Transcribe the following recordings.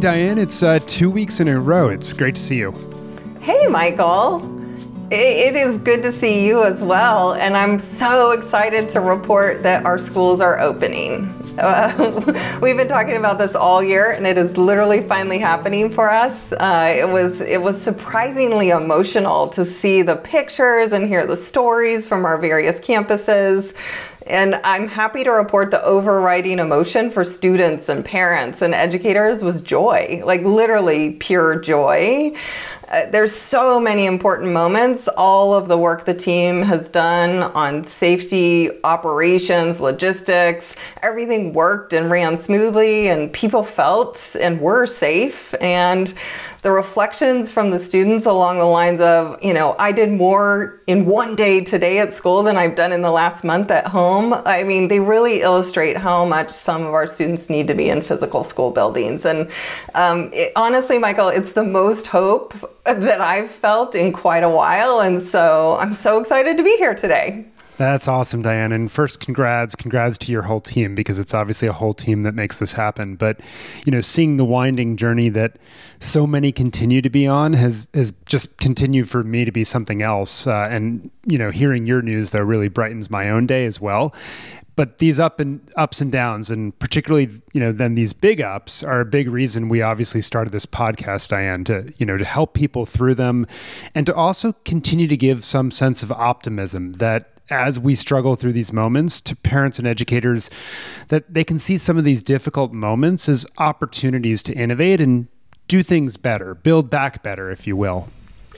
Hey, Diane, it's uh, two weeks in a row. It's great to see you. Hey, Michael. It is good to see you as well, and I'm so excited to report that our schools are opening. Uh, we've been talking about this all year, and it is literally finally happening for us. Uh, it was it was surprisingly emotional to see the pictures and hear the stories from our various campuses. And I'm happy to report the overriding emotion for students and parents and educators was joy, like literally pure joy. Uh, there's so many important moments. All of the work the team has done on safety, operations, logistics, everything worked and ran smoothly, and people felt and were safe. And the reflections from the students along the lines of, you know, I did more in one day today at school than I've done in the last month at home. I mean, they really illustrate how much some of our students need to be in physical school buildings. And um, it, honestly, Michael, it's the most hope that I've felt in quite a while. And so I'm so excited to be here today. That's awesome, Diane. And first, congrats, congrats to your whole team because it's obviously a whole team that makes this happen. But you know, seeing the winding journey that so many continue to be on has has just continued for me to be something else. Uh, and you know, hearing your news though really brightens my own day as well but these up and ups and downs and particularly you know then these big ups are a big reason we obviously started this podcast diane to you know to help people through them and to also continue to give some sense of optimism that as we struggle through these moments to parents and educators that they can see some of these difficult moments as opportunities to innovate and do things better, build back better, if you will.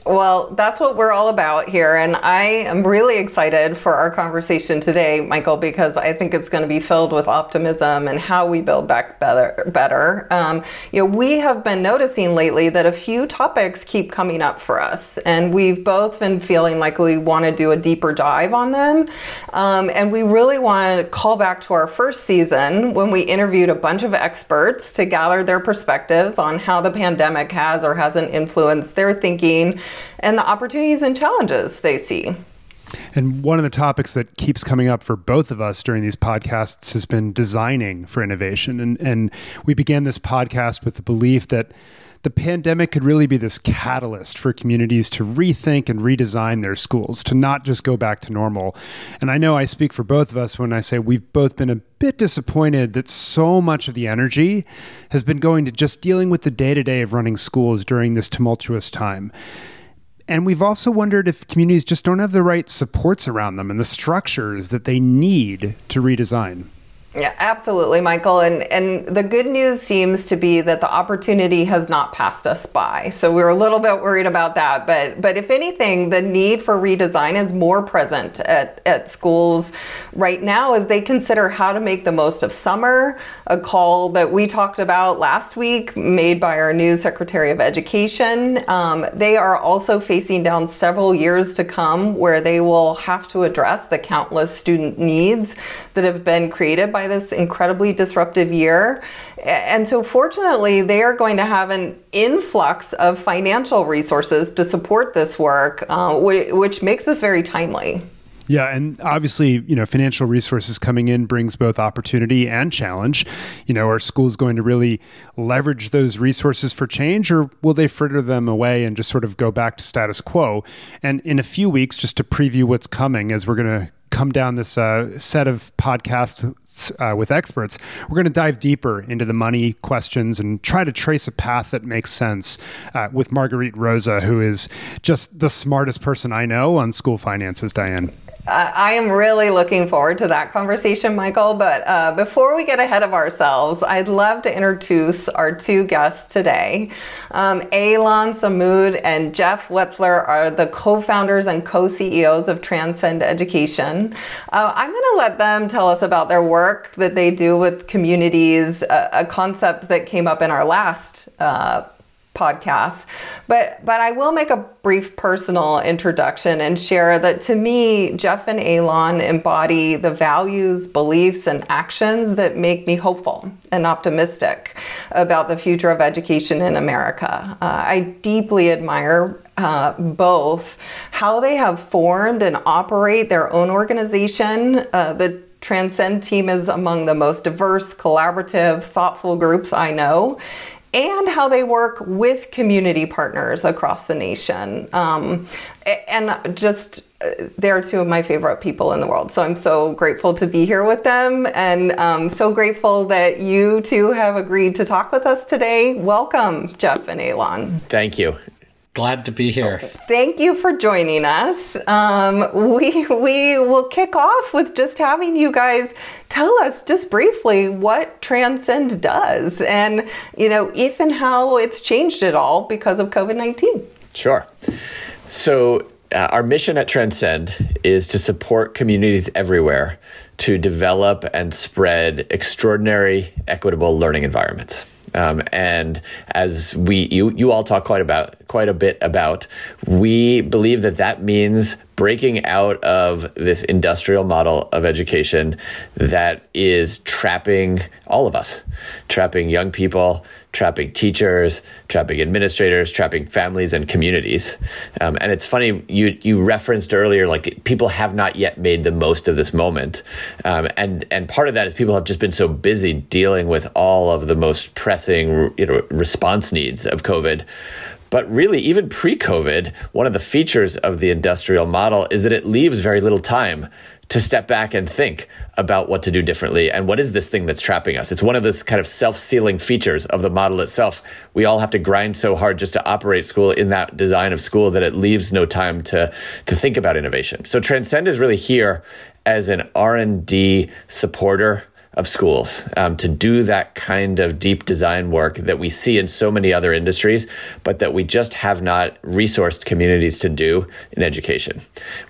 Well, that's what we're all about here. And I am really excited for our conversation today, Michael, because I think it's going to be filled with optimism and how we build back better. better. Um, you know, we have been noticing lately that a few topics keep coming up for us, and we've both been feeling like we want to do a deeper dive on them. Um, and we really want to call back to our first season when we interviewed a bunch of experts to gather their perspectives on how the pandemic has or hasn't influenced their thinking and the opportunities and challenges they see. And one of the topics that keeps coming up for both of us during these podcasts has been designing for innovation. And, and we began this podcast with the belief that the pandemic could really be this catalyst for communities to rethink and redesign their schools, to not just go back to normal. And I know I speak for both of us when I say we've both been a bit disappointed that so much of the energy has been going to just dealing with the day to day of running schools during this tumultuous time. And we've also wondered if communities just don't have the right supports around them and the structures that they need to redesign. Yeah, absolutely, Michael. And and the good news seems to be that the opportunity has not passed us by. So we are a little bit worried about that. But but if anything, the need for redesign is more present at, at schools right now as they consider how to make the most of summer, a call that we talked about last week, made by our new Secretary of Education. Um, they are also facing down several years to come where they will have to address the countless student needs that have been created by by this incredibly disruptive year. And so, fortunately, they are going to have an influx of financial resources to support this work, uh, which makes this very timely. Yeah, and obviously, you know, financial resources coming in brings both opportunity and challenge. You know, are schools going to really leverage those resources for change, or will they fritter them away and just sort of go back to status quo? And in a few weeks, just to preview what's coming, as we're going to come down this uh, set of podcasts uh, with experts, we're going to dive deeper into the money questions and try to trace a path that makes sense uh, with Marguerite Roza, who is just the smartest person I know on school finances, Diane. I am really looking forward to that conversation, Michael. But uh, before we get ahead of ourselves, I'd love to introduce our two guests today. Um, Aylon Samouha and Jeff Wetzler are the co founders and co CEOs of Transcend Education. Uh, I'm going to let them tell us about their work that they do with communities, a, a concept that came up in our last uh, podcasts. But but I will make a brief personal introduction and share that to me, Jeff and Aylon embody the values, beliefs, and actions that make me hopeful and optimistic about the future of education in America. Uh, I deeply admire uh, both how they have formed and operate their own organization. Uh, the Transcend team is among the most diverse, collaborative, thoughtful groups I know and how they work with community partners across the nation. Um, and just uh, they're two of my favorite people in the world. So I'm so grateful to be here with them and um, so grateful that you two have agreed to talk with us today. Welcome, Jeff and Aylon. Thank you. Glad to be here. Thank you for joining us. Um, we we will kick off with just having you guys tell us just briefly what Transcend does, and you know if and how it's changed at all because of COVID nineteen. Sure. So uh, our mission at Transcend is to support communities everywhere to develop and spread extraordinary, equitable learning environments. Um, and as we you you all talk quite about quite a bit about, we believe that that means breaking out of this industrial model of education that is trapping all of us, trapping young people, trapping teachers, trapping administrators, trapping families and communities. Um, and it's funny you you referenced earlier like people have not yet made the most of this moment, um, and and part of that is people have just been so busy dealing with all of the most pressing you know response needs of COVID. But really, even pre COVID, one of the features of the industrial model is that it leaves very little time to step back and think about what to do differently and what is this thing that's trapping us. It's one of those kind of self sealing features of the model itself. We all have to grind so hard just to operate school in that design of school that it leaves no time to, to think about innovation. So Transcend is really here as an R&D supporter of schools um, to do that kind of deep design work that we see in so many other industries, but that we just have not resourced communities to do in education.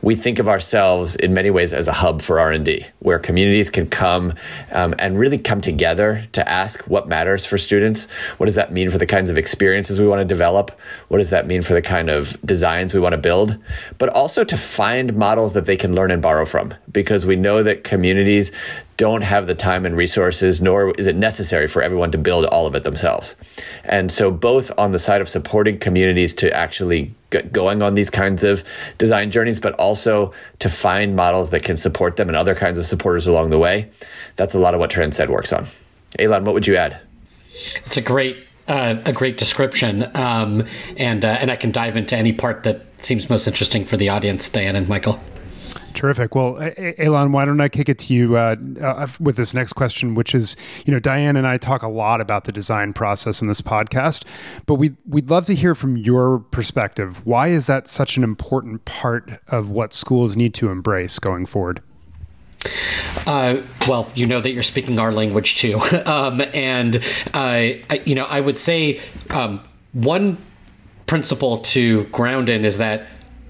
We think of ourselves in many ways as a hub for R&D, where communities can come um, and really come together to ask what matters for students. What does that mean for the kinds of experiences we want to develop? What does that mean for the kind of designs we want to build? But also to find models that they can learn and borrow from, because we know that communities don't have the time and resources, nor is it necessary for everyone to build all of it themselves. And so, both on the side of supporting communities to actually get going on these kinds of design journeys, but also to find models that can support them and other kinds of supporters along the way, that's a lot of what Transcend works on. Aylon, what would you add? It's a great uh, a great description, um, and uh, and I can dive into any part that seems most interesting for the audience, Diane and Michael. Terrific. Well, Aylon, why don't I kick it to you uh, uh, with this next question, which is, you know, Diane and I talk a lot about the design process in this podcast, but we we'd love to hear from your perspective. Why is that such an important part of what schools need to embrace going forward? Uh, well, you know that you're speaking our language too, um, and I, you know I would say um, one principle to ground in is that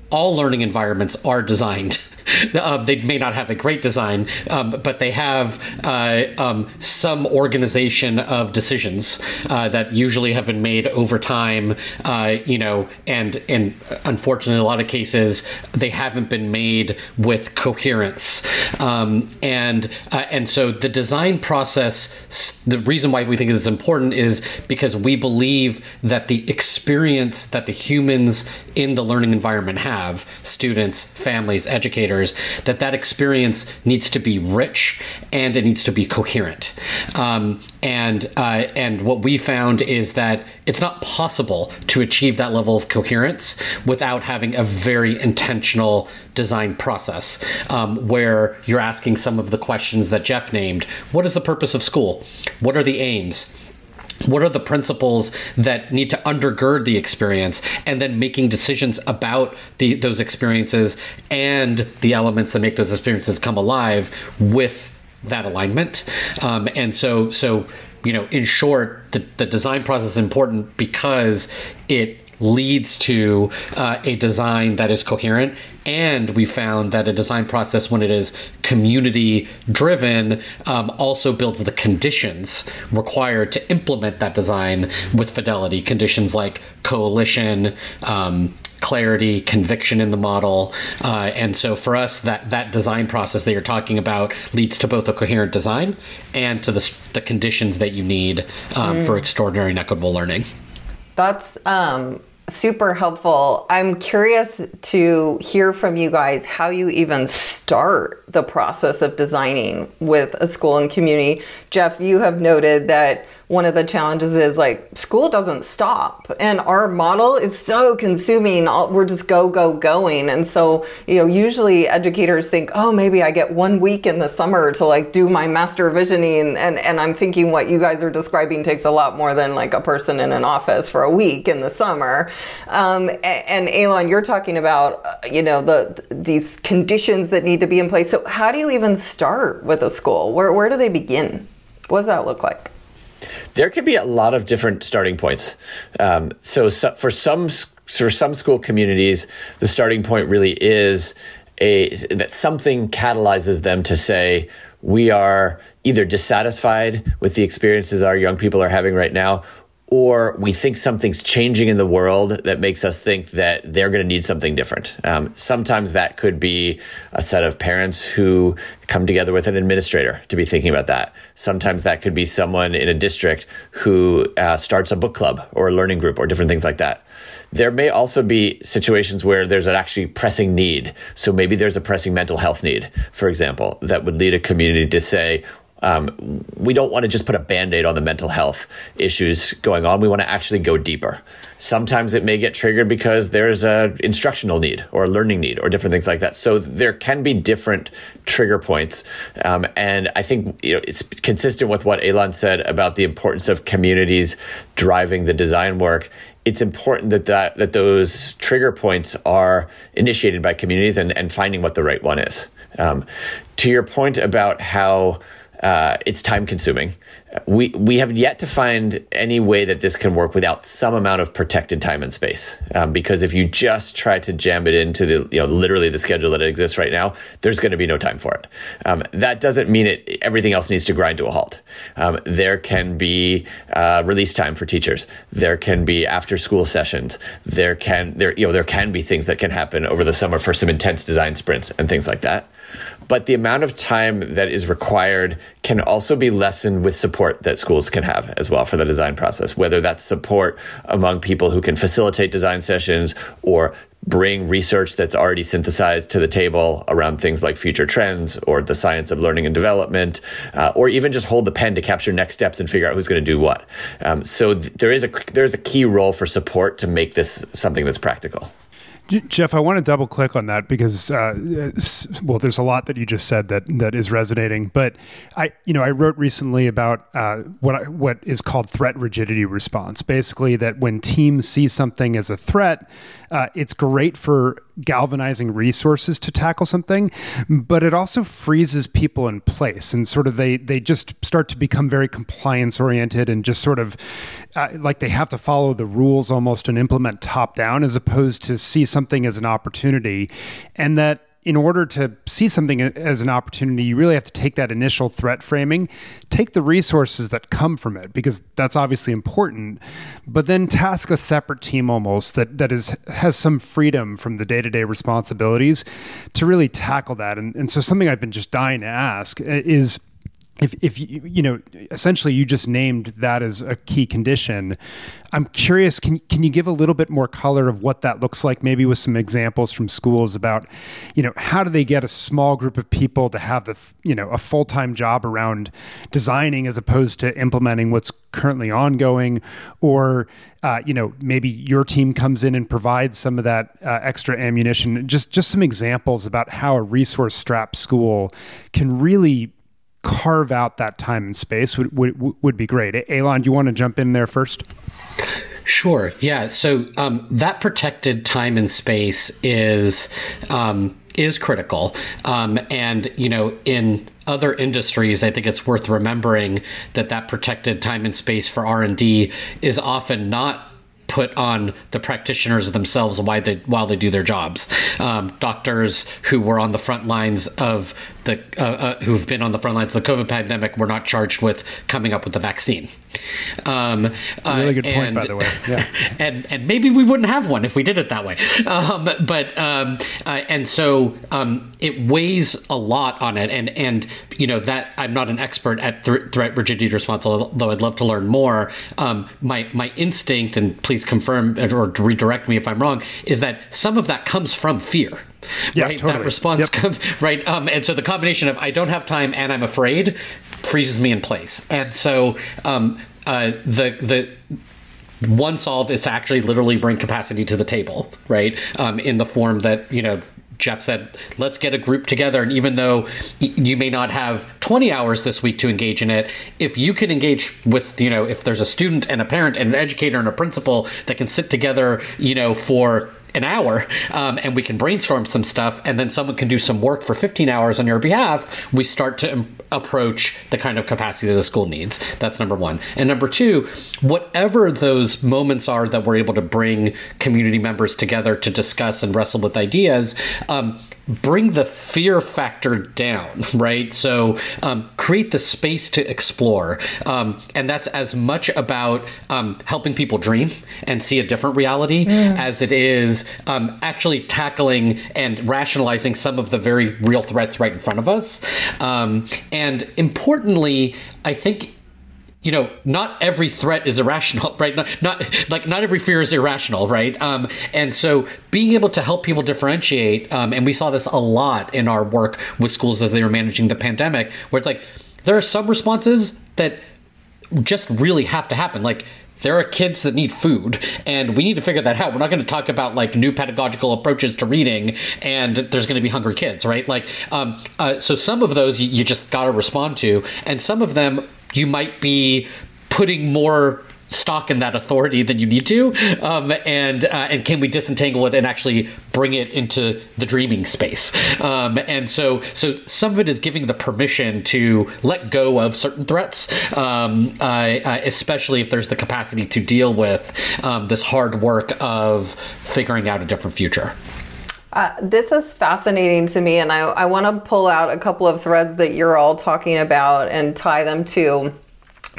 all learning environments are designed Uh, they may not have a great design, um, but they have uh, um, some organization of decisions uh, that usually have been made over time. Uh, you know, and and unfortunately, in a lot of cases, they haven't been made with coherence. Um, and uh, and so the design process. The reason why we think it's important is because we believe that the experience that the humans in the learning environment have, students, families, educators that that experience needs to be rich and it needs to be coherent. Um, and uh, and what we found is that it's not possible to achieve that level of coherence without having a very intentional design process um, where you're asking some of the questions that Jeff named. What is the purpose of school? What are the aims? What are the principles that need to undergird the experience and then making decisions about the, those experiences and the elements that make those experiences come alive with that alignment? Um, and so so you know in short the, the design process is important because it leads to uh, a design that is coherent. And we found that a design process, when it is community driven, um, also builds the conditions required to implement that design with fidelity. Conditions like coalition, um, clarity, conviction in the model. Uh, and so for us, that, that design process that you're talking about leads to both a coherent design and to the, the conditions that you need um, mm. for extraordinary and equitable learning. That's um, super helpful. I'm curious to hear from you guys how you even start the process of designing with a school and community. Jeff, you have noted that one of the challenges is like school doesn't stop. And our model is so consuming. We're just go go going. And so you know usually educators think oh maybe i get one week in the summer to like do my master visioning. And and i'm thinking what you guys are describing takes a lot more than like a person in an office for a week in the summer. Um, and, and Aylon, you're talking about you know the these conditions that need to be in place. So how do you even start with a school? Where, where do they begin? What does that look like there could be a lot of different starting points. Um, so, so, for some for some school communities, the starting point really is a that something catalyzes them to say we are either dissatisfied with the experiences our young people are having right now or we think something's changing in the world that makes us think that they're going to need something different. Um, sometimes that could be a set of parents who come together with an administrator to be thinking about that. Sometimes that could be someone in a district who uh, starts a book club or a learning group or different things like that. There may also be situations where there's an actually pressing need. So maybe there's a pressing mental health need, for example, that would lead a community to say, um, we don't want to just put a band aid on the mental health issues going on. We want to actually go deeper. Sometimes it may get triggered because there's a instructional need or a learning need or different things like that. So there can be different trigger points. Um, and I think you know, it's consistent with what Aylon said about the importance of communities driving the design work it's important that, that that those trigger points are initiated by communities and, and finding what the right one is. Um, to your point about how uh, it's time consuming. We we have yet to find any way that this can work without some amount of protected time and space. Um, because if you just try to jam it into the you know literally the schedule that exists right now, there's going to be no time for it. Um, that doesn't mean it. Everything else needs to grind to a halt. Um, there can be uh, release time for teachers. There can be after school sessions. There can there you know there can be things that can happen over the summer for some intense design sprints and things like that but the amount of time that is required can also be lessened with support that schools can have as well for the design process, whether that's support among people who can facilitate design sessions or bring research that's already synthesized to the table around things like future trends or the science of learning and development, uh, or even just hold the pen to capture next steps and figure out who's going to do what. Um, so th- there is a there is a key role for support to make this something that's practical. Jeff, I want to double click on that because, uh, well, there's a lot that you just said that that is resonating. But I, you know, I wrote recently about uh, what I, what is called threat rigidity response. Basically, that when teams see something as a threat, uh, it's great for galvanizing resources to tackle something, but it also freezes people in place. And sort of they they just start to become very compliance oriented and just sort of uh, like they have to follow the rules almost and implement top down as opposed to see something as an opportunity. And that in order to see something as an opportunity, you really have to take that initial threat framing, take the resources that come from it, because that's obviously important, but then task a separate team almost that, that is has some freedom from the day-to-day responsibilities to really tackle that. And, and so something I've been just dying to ask uh, is if, if you, you know, essentially you just named that as a key condition. I'm curious, can, can you give a little bit more color of what that looks like, maybe with some examples from schools about, you know, how do they get a small group of people to have the, you know, a full time job around designing as opposed to implementing what's currently ongoing? Or, uh, you know, maybe your team comes in and provides some of that uh, extra ammunition. Just, just some examples about how a resource strapped school can really carve out that time and space would would, would be great. Aylon, do you want to jump in there first? Sure. Yeah. So um, that protected time and space is um, is critical, um, and you know in other industries, I think it's worth remembering that that protected time and space for R and D is often not put on the practitioners themselves while they while they do their jobs. Um, doctors who were on the front lines of the uh, uh, who've been on the front lines of the COVID pandemic were not charged with coming up with the vaccine. Um, That's a really good point, and, by the way. Yeah. and and maybe we wouldn't have one if we did it that way. Um, but um, uh, and so um, it weighs a lot on it, and and you know that I'm not an expert at th- threat rigidity response, although I'd love to learn more. Um, my my instinct, and please confirm or redirect me if I'm wrong, is that some of that comes from fear yeah, right? Totally. That response yep. comes right. Um, and so the combination of I don't have time and I'm afraid freezes me in place. And so um, uh, the the one solve is to actually literally bring capacity to the table, right? Um, in the form that you know Jeff said, let's get a group together. And even though you may not have 20 hours this week to engage in it, if you can engage with, you know, if there's a student and a parent and an educator and a principal that can sit together, you know, for an hour um, and we can brainstorm some stuff and then someone can do some work for 15 hours on your behalf we start to approach the kind of capacity that the school needs. That's number one. And number two whatever those moments are that we're able to bring community members together to discuss and wrestle with ideas um, bring the fear factor down, right? So um, create the space to explore. Um, and that's as much about um, helping people dream and see a different reality mm. as it is um, actually tackling and rationalizing some of the very real threats right in front of us. Um, and importantly, I think you know, not every threat is irrational, right? Not, not like not every fear is irrational, right? Um, and so being able to help people differentiate, um, and we saw this a lot in our work with schools as they were managing the pandemic, where it's like there are some responses that just really have to happen, like there are kids that need food and we need to figure that out we're not going to talk about like new pedagogical approaches to reading and there's going to be hungry kids right like um, uh, so some of those you, you just got to respond to and some of them you might be putting more stock in that authority than you need to um, and uh, and can we disentangle it and actually bring it into the dreaming space? Um, and so so some of it is giving the permission to let go of certain threats um, uh, uh, especially if there's the capacity to deal with um, this hard work of figuring out a different future uh, this is fascinating to me, and I, I want to pull out a couple of threads that you're all talking about and tie them to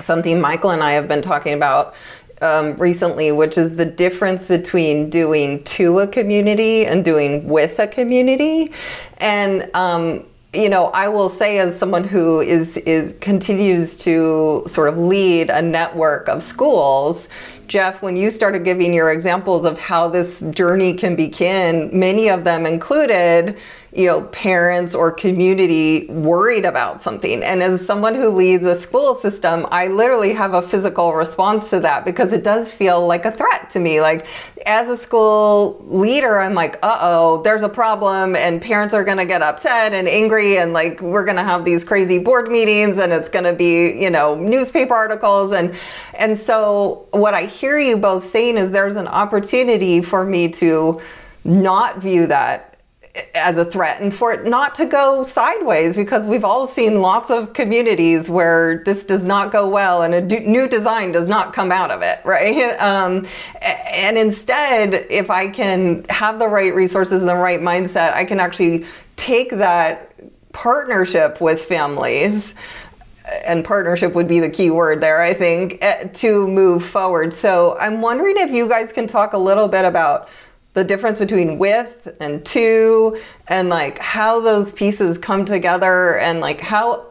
something Michael and I have been talking about um, recently, which is the difference between doing to a community and doing with a community. And um, you know, I will say as someone who is is continues to sort of lead a network of schools, Jeff, when you started giving your examples of how this journey can begin, many of them included you know, parents or community worried about something. And as someone who leads a school system, I literally have a physical response to that because it does feel like a threat to me. Like as a school leader, I'm like, uh oh, there's a problem and parents are going to get upset and angry and like we're going to have these crazy board meetings and it's going to be, you know, newspaper articles. And, and so what I hear you both saying is there's an opportunity for me to not view that as a threat and for it not to go sideways because we've all seen lots of communities where this does not go well and a new design does not come out of it right um, and instead if i can have the right resources and the right mindset i can actually take that partnership with families and partnership would be the key word there, I think, eh, to move forward. So I'm wondering if you guys can talk a little bit about the difference between with and to and like how those pieces come together and like how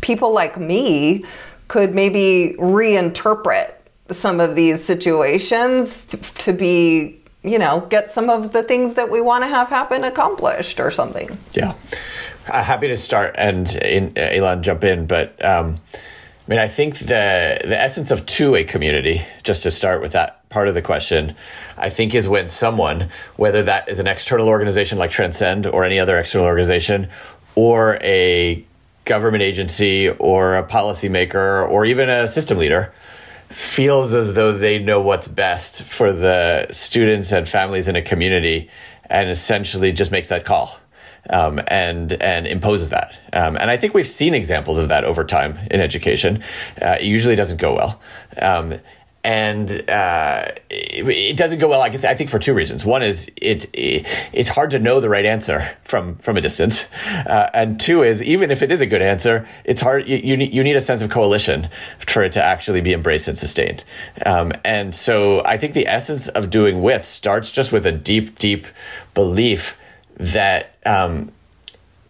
people like me could maybe reinterpret some of these situations to, to be you know get some of the things that we want to have happen accomplished or something. Yeah. Uh, happy to start and in, uh, Aylon jump in but um, I mean I think the the essence of to a community just to start with that part of the question, I think, is when someone, whether that is an external organization like Transcend or any other external organization, or a government agency or a policymaker or even a system leader, feels as though they know what's best for the students and families in a community and essentially just makes that call. Um, and and imposes that. Um, and I think we've seen examples of that over time in education. Uh, it usually doesn't go well. Um, and uh, it, doesn't go well. I, I, think for two reasons. One is it, it, it's hard to know the right answer from from a distance, uh, and two is even if it is a good answer, it's hard. You, you, need you need a sense of coalition for it to actually be embraced and sustained. Um, and so I think the essence of doing with starts just with a deep, deep belief that. Um,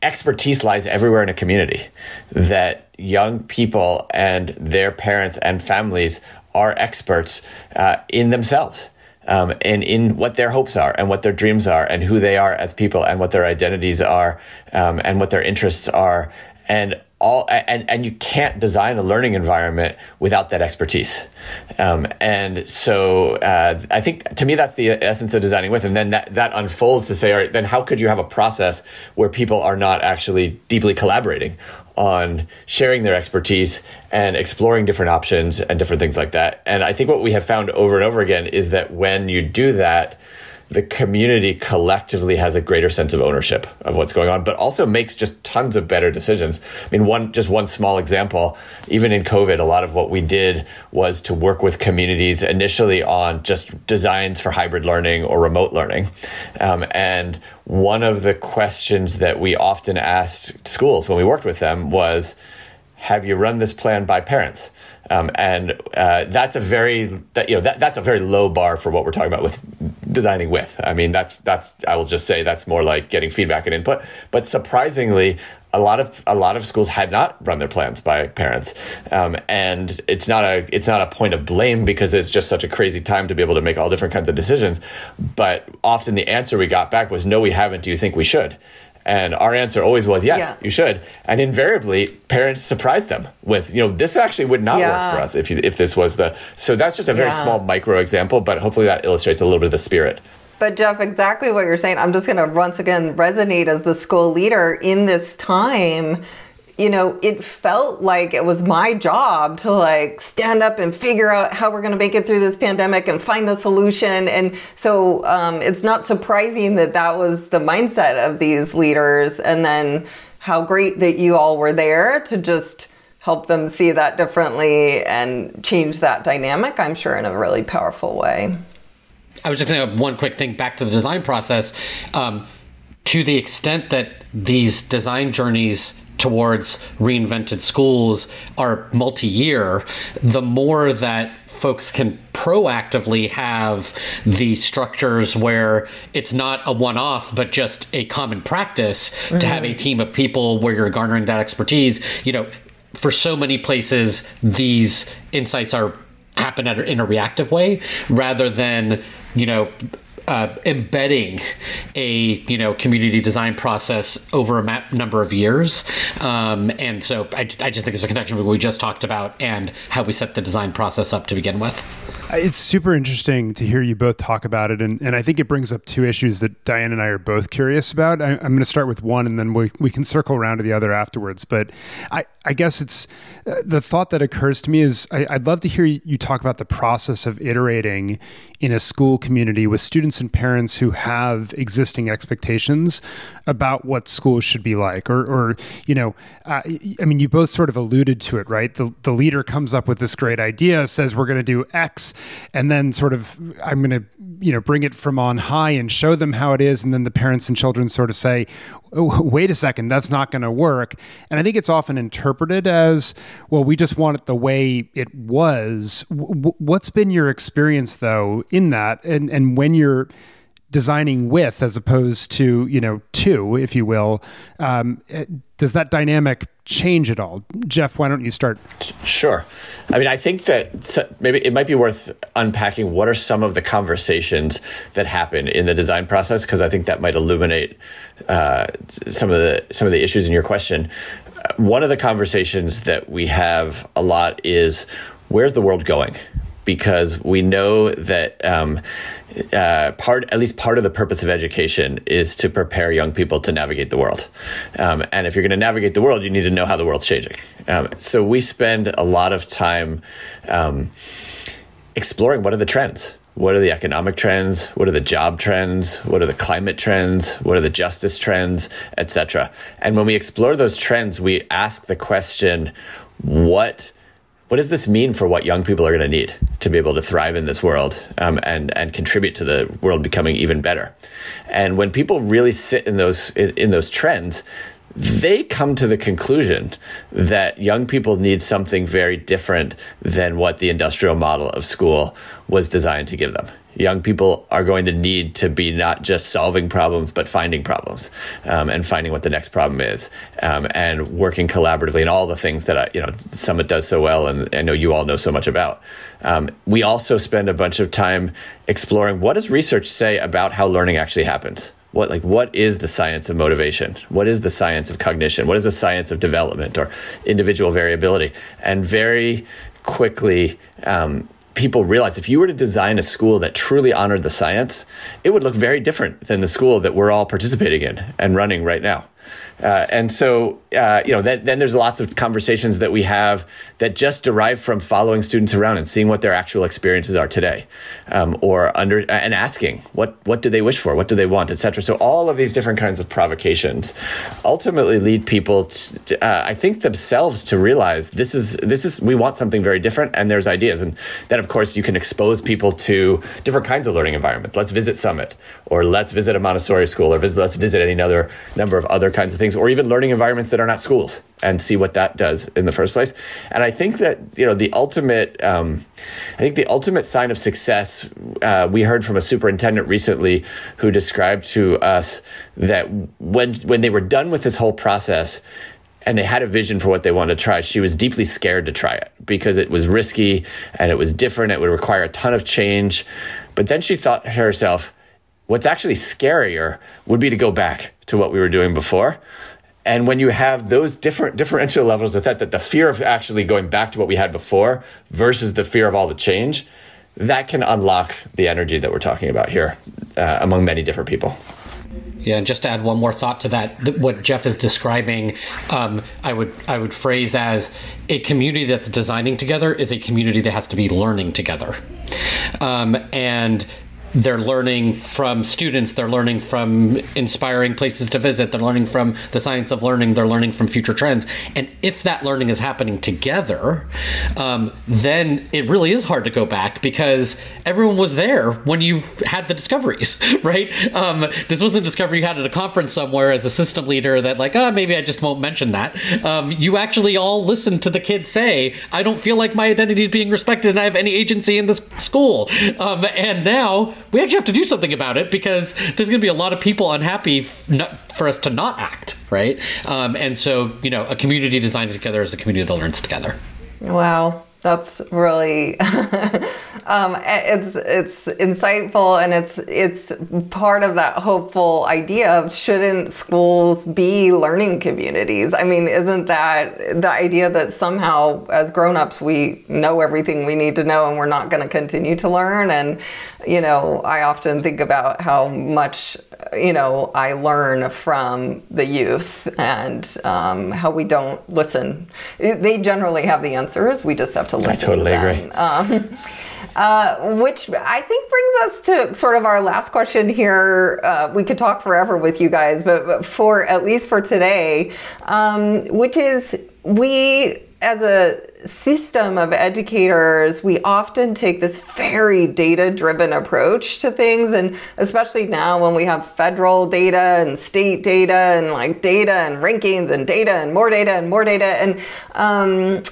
expertise lies everywhere in a community that young people and their parents and families are experts uh, in themselves. Um, and in what their hopes are and what their dreams are and who they are as people and what their identities are um, and what their interests are and all and and you can't design a learning environment without that expertise um, and so uh, i think to me that's the essence of designing with and then that, that unfolds to say all right then how could you have a process where people are not actually deeply collaborating on sharing their expertise and exploring different options and different things like that. And i think what we have found over and over again is that when you do that the community collectively has a greater sense of ownership of what's going on, but also makes just tons of better decisions. I mean, one just one small example, even in COVID, a lot of what we did was to work with communities initially on just designs for hybrid learning or remote learning. Um, and one of the questions that we often asked schools when we worked with them was, have you run this plan by parents? Um, and uh, that's a very that, you know that, that's a very low bar for what we're talking about with designing with. I mean that's that's I will just say that's more like getting feedback and input. But surprisingly, a lot of a lot of schools had not run their plans by parents, um, and it's not a it's not a point of blame because it's just such a crazy time to be able to make all different kinds of decisions. But often the answer we got back was, "No, we haven't. Do you think we should?" And our answer always was, yes, yeah. you should. And invariably, parents surprised them with, you know, this actually would not yeah. work for us if, you, if this was the. So that's just a very yeah. small micro example, but hopefully that illustrates a little bit of the spirit. But Jeff, exactly what you're saying. I'm just going to once again resonate as the school leader in this time you know, it felt like it was my job to like stand up and figure out how we're going to make it through this pandemic and find the solution. And so um, it's not surprising that that was the mindset of these leaders. And then how great that you all were there to just help them see that differently and change that dynamic, I'm sure, in a really powerful way. I was just going to one quick thing back to the design process. Um, to the extent that these design journeys towards reinvented schools are multi-year, the more that folks can proactively have the structures where it's not a one-off but just a common practice mm-hmm. to have a team of people where you're garnering that expertise you know for so many places these insights are happen in a reactive way rather than you know uh, embedding a you know community design process over a number of years, um, and so I, I just think there's a connection with what we just talked about and how we set the design process up to begin with. It's super interesting to hear you both talk about it, and, and I think it brings up two issues that Diane and I are both curious about. I, am going to start with one, and then we, we can circle around to the other afterwards. But I, I guess it's uh, the thought that occurs to me is I, would love to hear you talk about the process of iterating in a school community with students and parents who have existing expectations about what schools should be like, or, or you know, uh, I mean, you both sort of alluded to it, right? The the leader comes up with this great idea, says we're going to do X, and then sort of I'm going to you know bring it from on high and show them how it is, and then the parents and children sort of say, oh, wait a second, that's not going to work. And I think it's often interpreted as, well, we just want it the way it was. W- what's been your experience though in that, and and when you're designing with as opposed to you know to if you will um, eh, does that dynamic change at all. Jeff why don't you start? Sure. I mean i think that maybe it might be worth unpacking what are some of the conversations that happen in the design process because i think that might illuminate uh, some of the some of the issues in your question. One of the conversations that we have a lot is where's the world going because we know that um, uh, part, at least part of the purpose of education is to prepare young people to navigate the world. Um, and if you're going to navigate the world, you need to know how the world's changing. Um, so we spend a lot of time um, exploring what are the trends. What are the economic trends? What are the job trends? What are the climate trends? What are the justice trends, etc. And when we explore those trends, we ask the question, what what does this mean for what young people are going to need to be able to thrive in this world um, and and contribute to the world becoming even better? And when people really sit in those in, in those trends, they come to the conclusion that young people need something very different than what the industrial model of school was designed to give them young people are going to need to be not just solving problems but finding problems um, and finding what the next problem is um, and working collaboratively and all the things that I, you know summit does so well and i know you all know so much about. Um, we also spend a bunch of time exploring what does research say about how learning actually happens? What like what is the science of motivation? What is the science of cognition? What is the science of development or individual variability? And very quickly um, people realize if you were to design a school that truly honored the science it would look very different than the school that we're all participating in and running right now. Uh, and so, uh, you know, then, then, there's lots of conversations that we have that just derive from following students around and seeing what their actual experiences are today, um, or under and asking what what do they wish for, what do they want, etc. So all of these different kinds of provocations ultimately lead people, to, uh, I think, themselves to realize this is this is we want something very different, and there's ideas, and then of course you can expose people to different kinds of learning environments. Let's visit Summit, or let's visit a Montessori school, or visit, let's visit any other number of other kinds of things, or even learning environments that are not schools and see what that does in the first place. And I think that you know the ultimate, um, I think the ultimate sign of success. Uh, we heard from a superintendent recently who described to us that when when they were done with this whole process. And they had a vision for what they wanted to try. She was deeply scared to try it because it was risky and it was different. It would require a ton of change. But then she thought to herself, what's actually scarier would be to go back to what we were doing before and when you have those different differential levels of that, that the fear of actually going back to what we had before versus the fear of all the change, that can unlock the energy that we're talking about here uh, among many different people. Yeah, and just to add one more thought to that, th- what Jeff is describing, um, I would I would phrase as a community that's designing together is a community that has to be learning together, um, and they're learning from students they're learning from inspiring places to visit they're learning from the science of learning they're learning from future trends. And if that learning is happening together um, then it really is hard to go back because everyone was there when you had the discoveries right? Um, this wasn't a discovery you had at a conference somewhere as a system leader that like oh maybe i just won't mention that. Um, you actually all listened to the kids say i don't feel like my identity is being respected and i have any agency in this school. Um, and now we actually have to do something about it because there's going to be a lot of people unhappy for us to not act, right? Um, and so, you know, a community designed together is a community that learns together. Wow. That's really um, it's it's insightful and it's it's part of that hopeful idea of shouldn't schools be learning communities? I mean, isn't that the idea that somehow as grown-ups we know everything we need to know and we're not going to continue to learn and you know, I often think about how much, you know, I learn from the youth and um, how we don't listen. They generally have the answers. We just have to listen. I totally to agree. Um, uh, which I think brings us to sort of our last question here. Uh, we could talk forever with you guys, but, but for at least for today, um, which is we as a system of educators, we often take this very data driven approach to things. And especially now when we have federal data and state data and like data and rankings and data and more data and more data. And um,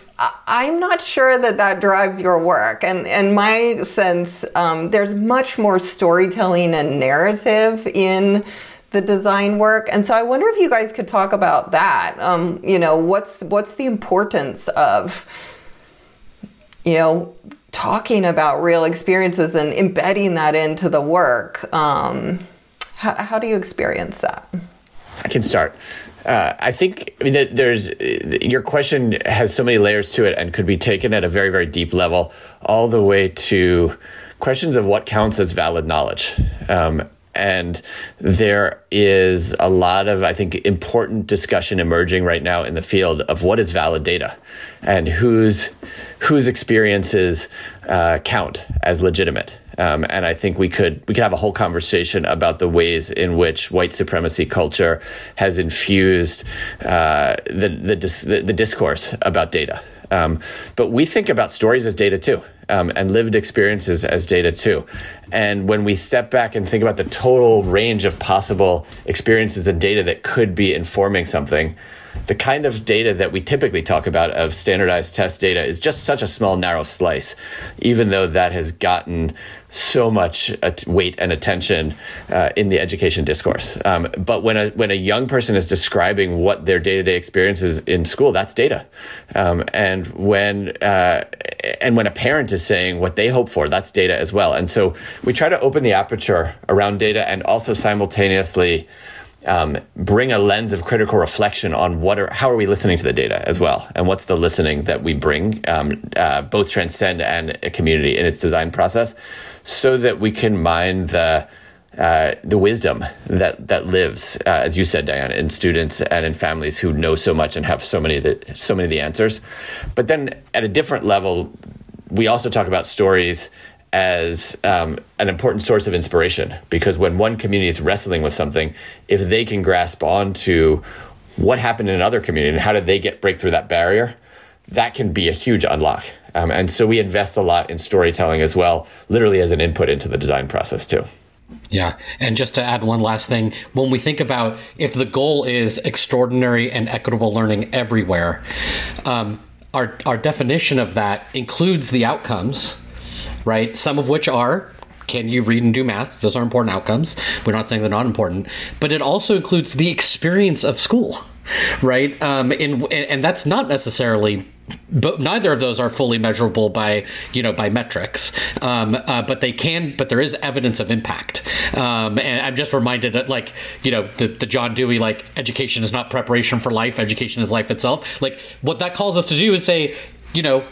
I'm not sure that that drives your work. And, and my sense, um, there's much more storytelling and narrative in the design work. And so I wonder if you guys could talk about that. Um, you know, what's what's the importance of you know talking about real experiences and embedding that into the work? Um, how, how do you experience that? I can start. Uh, I think I mean there's your question has so many layers to it and could be taken at a very very deep level, all the way to questions of what counts as valid knowledge. Um, and there is a lot of, I think, important discussion emerging right now in the field of what is valid data and whose whose experiences uh, count as legitimate. Um, and I think we could we could have a whole conversation about the ways in which white supremacy culture has infused uh, the, the, the the discourse about data. Um, but we think about stories as data too um, and lived experiences as data too. And when we step back and think about the total range of possible experiences and data that could be informing something, the kind of data that we typically talk about of standardized test data is just such a small, narrow slice, even though that has gotten so much weight and attention uh, in the education discourse. Um, but when a when a young person is describing what their day to day experience is in school, that's data. Um, and when uh, and when a parent is saying what they hope for, that's data as well. And so we try to open the aperture around data and also simultaneously um, bring a lens of critical reflection on what are how are we listening to the data as well, and what's the listening that we bring, um, uh, both transcend and a community in its design process, so that we can mine the uh, the wisdom that that lives, uh, as you said, Diane, in students and in families who know so much and have so many the, so many of the answers. But then at a different level, we also talk about stories as um, an important source of inspiration because when one community is wrestling with something, if they can grasp onto what happened in another community and how did they get break through that barrier, that can be a huge unlock. Um, and so we invest a lot in storytelling as well, literally as an input into the design process too. Yeah. And just to add one last thing, when we think about if the goal is extraordinary and equitable learning everywhere, um, our, our definition of that includes the outcomes right? Some of which are can you read and do math? Those are important outcomes. We're not saying they're not important, but it also includes the experience of school, right? Um, and and that's not necessarily but neither of those are fully measurable by you know by metrics. Um, uh, but they can but there is evidence of impact. Um, and i'm just reminded that like you know the, the john dewey like education is not preparation for life education is life itself. Like what that calls us to do is say you know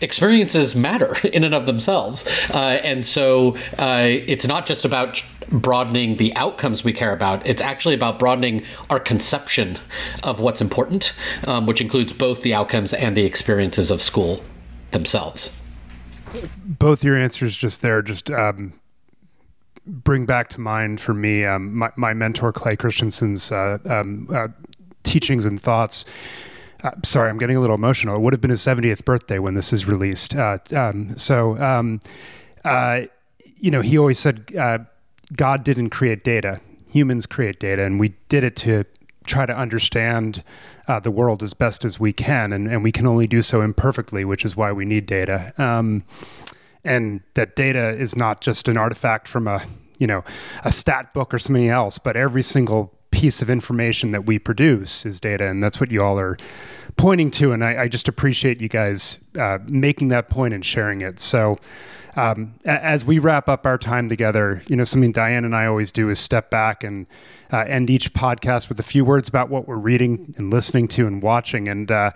experiences matter in and of themselves. Uh, and so uh, it's not just about broadening the outcomes we care about, it's actually about broadening our conception of what's important, um, which includes both the outcomes and the experiences of school themselves. Both your answers just there just um, bring back to mind for me um, my, my, mentor, Clay Christensen's uh, um, uh, teachings and thoughts uh, sorry, I'm getting a little emotional. It would have been his 70th birthday when this is released. Uh, um, so, um, uh, you know, he always said uh, God didn't create data, humans create data, and we did it to try to understand uh, the world as best as we can, and, and, we can only do so imperfectly, which is why we need data. Um, and that data is not just an artifact from a you know a stat book or something else, but every single piece of information that we produce is data, and that's what you all are pointing to. And I, I just appreciate you guys uh, making that point and sharing it. So, um, as we wrap up our time together, you know, something Diane and I always do is step back and uh, end each podcast with a few words about what we're reading and listening to and watching. And uh,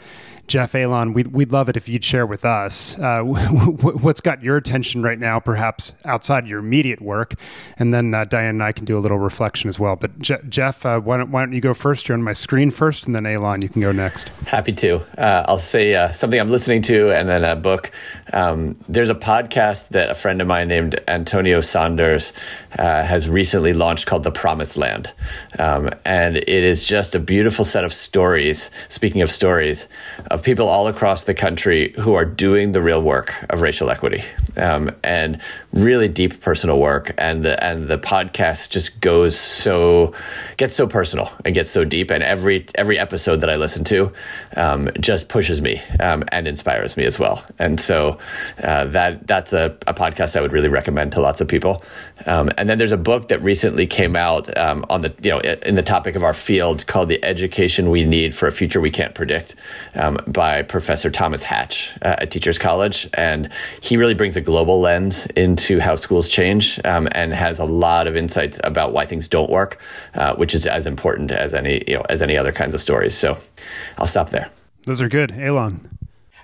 Jeff Aylon, we'd, we'd love it if you'd share with us uh, what's got your attention right now, perhaps outside your immediate work. And then uh, Diane and I can do a little reflection as well. But Je- Jeff, uh, why, don't, why don't you go first? You're on my screen first, and then Aylon, you can go next. Happy to. Uh, I'll say something I'm listening to and then a book. Um, there's a podcast that a friend of mine named Antonio Saunders has recently launched called The Promised Land. Um, and it is just a beautiful set of stories, speaking of stories, of people all across the country who are doing the real work of racial equity. Um, and really deep personal work. And the, and the podcast just goes so, gets so personal and gets so deep. And every, every episode that I listen to um, just pushes me um, and inspires me as well. And so uh, that, that's a, a podcast I would really recommend to lots of people. Um, and then there's a book that recently came out um, on the you know in the topic of our field called "The Education We Need for a Future We Can't Predict" um, by Professor Thomas Hatch uh, at Teachers College, and he really brings a global lens into how schools change um, and has a lot of insights about why things don't work, uh, which is as important as any you know as any other kinds of stories. So, I'll stop there. Those are good, Aylon.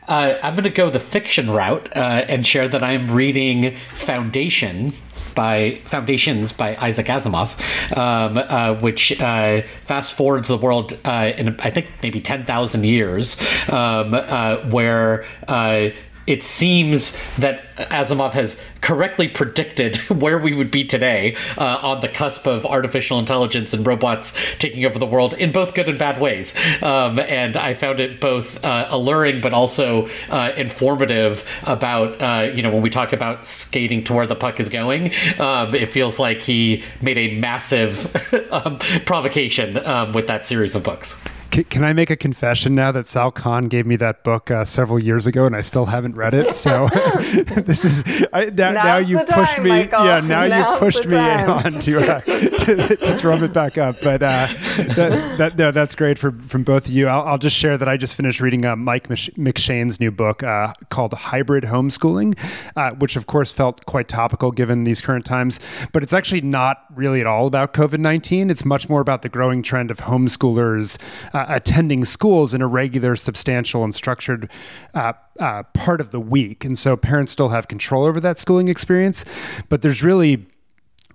Uh, I'm going to go the fiction route uh, and share that I'm reading Foundation by Foundations by Isaac Asimov, um, uh, which uh, fast forwards the world uh, in I think maybe ten thousand years, um, uh, where uh, it seems that Asimov has correctly predicted where we would be today uh, on the cusp of artificial intelligence and robots taking over the world in both good and bad ways. Um, and I found it both uh, alluring but also uh, informative about, uh, you know, when we talk about skating to where the puck is going, um, it feels like he made a massive um, provocation um, with that series of books. Can, can, I make a confession now that Sal Khan gave me that book uh, several years ago and I still haven't read it? So this is I, now, now you pushed time, me. Michael. Yeah, now Now's you pushed me on to, uh, to, to drum it back up. But uh, that, that, no, that's great for, from both of you. I'll, I'll, just share that I just finished reading uh, Mike McShane's new book uh, called Hybrid Homeschooling, uh, which of course felt quite topical given these current times. But it's actually not really at all about COVID 19. It's much more about the growing trend of homeschoolers uh, attending schools in a regular, substantial, and structured uh, uh, part of the week. And so parents still have control over that schooling experience, but there's really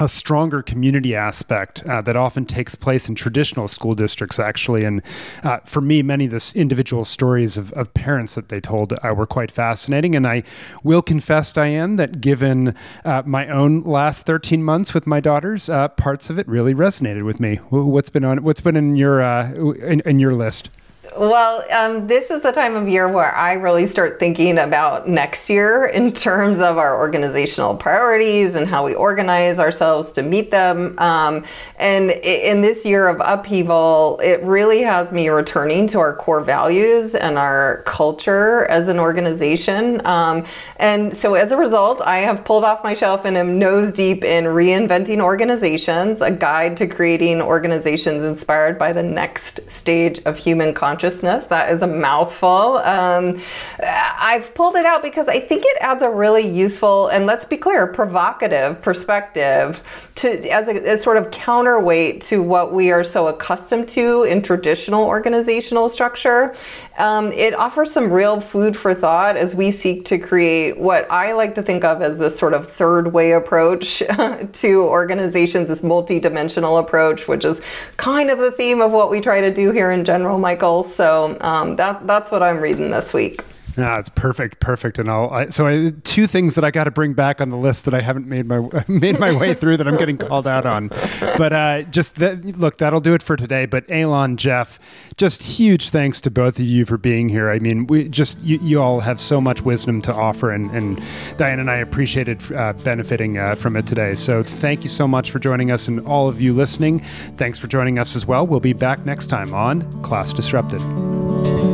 a stronger community aspect uh, that often takes place in traditional school districts, actually. And uh, for me, many of the individual stories of, of parents that they told uh, were quite fascinating. And I will confess, Diane, that given uh, my own last 13 months with my daughters, uh, parts of it really resonated with me. What's been on? What's been in your uh, in, in your list? Well, um, this is the time of year where I really start thinking about next year in terms of our organizational priorities and how we organize ourselves to meet them. Um, and in this year of upheaval, it really has me returning to our core values and our culture as an organization. Um, and so as a result, I have pulled off my shelf and am nose deep in reinventing organizations, a guide to creating organizations inspired by the next stage of human consciousness consciousness. That is a mouthful. Um, I've pulled it out because I think it adds a really useful and let's be clear, provocative perspective to as a, a sort of counterweight to what we are so accustomed to in traditional organizational structure. Um, it offers some real food for thought as we seek to create what I like to think of as this sort of third way approach to organizations, this multi-dimensional approach, which is kind of the theme of what we try to do here in general, Michael. So um, that that's what I'm reading this week. Yeah, it's perfect, perfect. And I'll I, so I, two things that I got to bring back on the list that I haven't made my made my way through that I'm getting called out on. But uh, just that, look, that'll do it for today. But Aylon, Jeff, just huge thanks to both of you for being here. I mean, we just you, you all have so much wisdom to offer, and, and Diane and I appreciated uh, benefiting uh, from it today. So thank you so much for joining us, and all of you listening, thanks for joining us as well. We'll be back next time on Class Disrupted.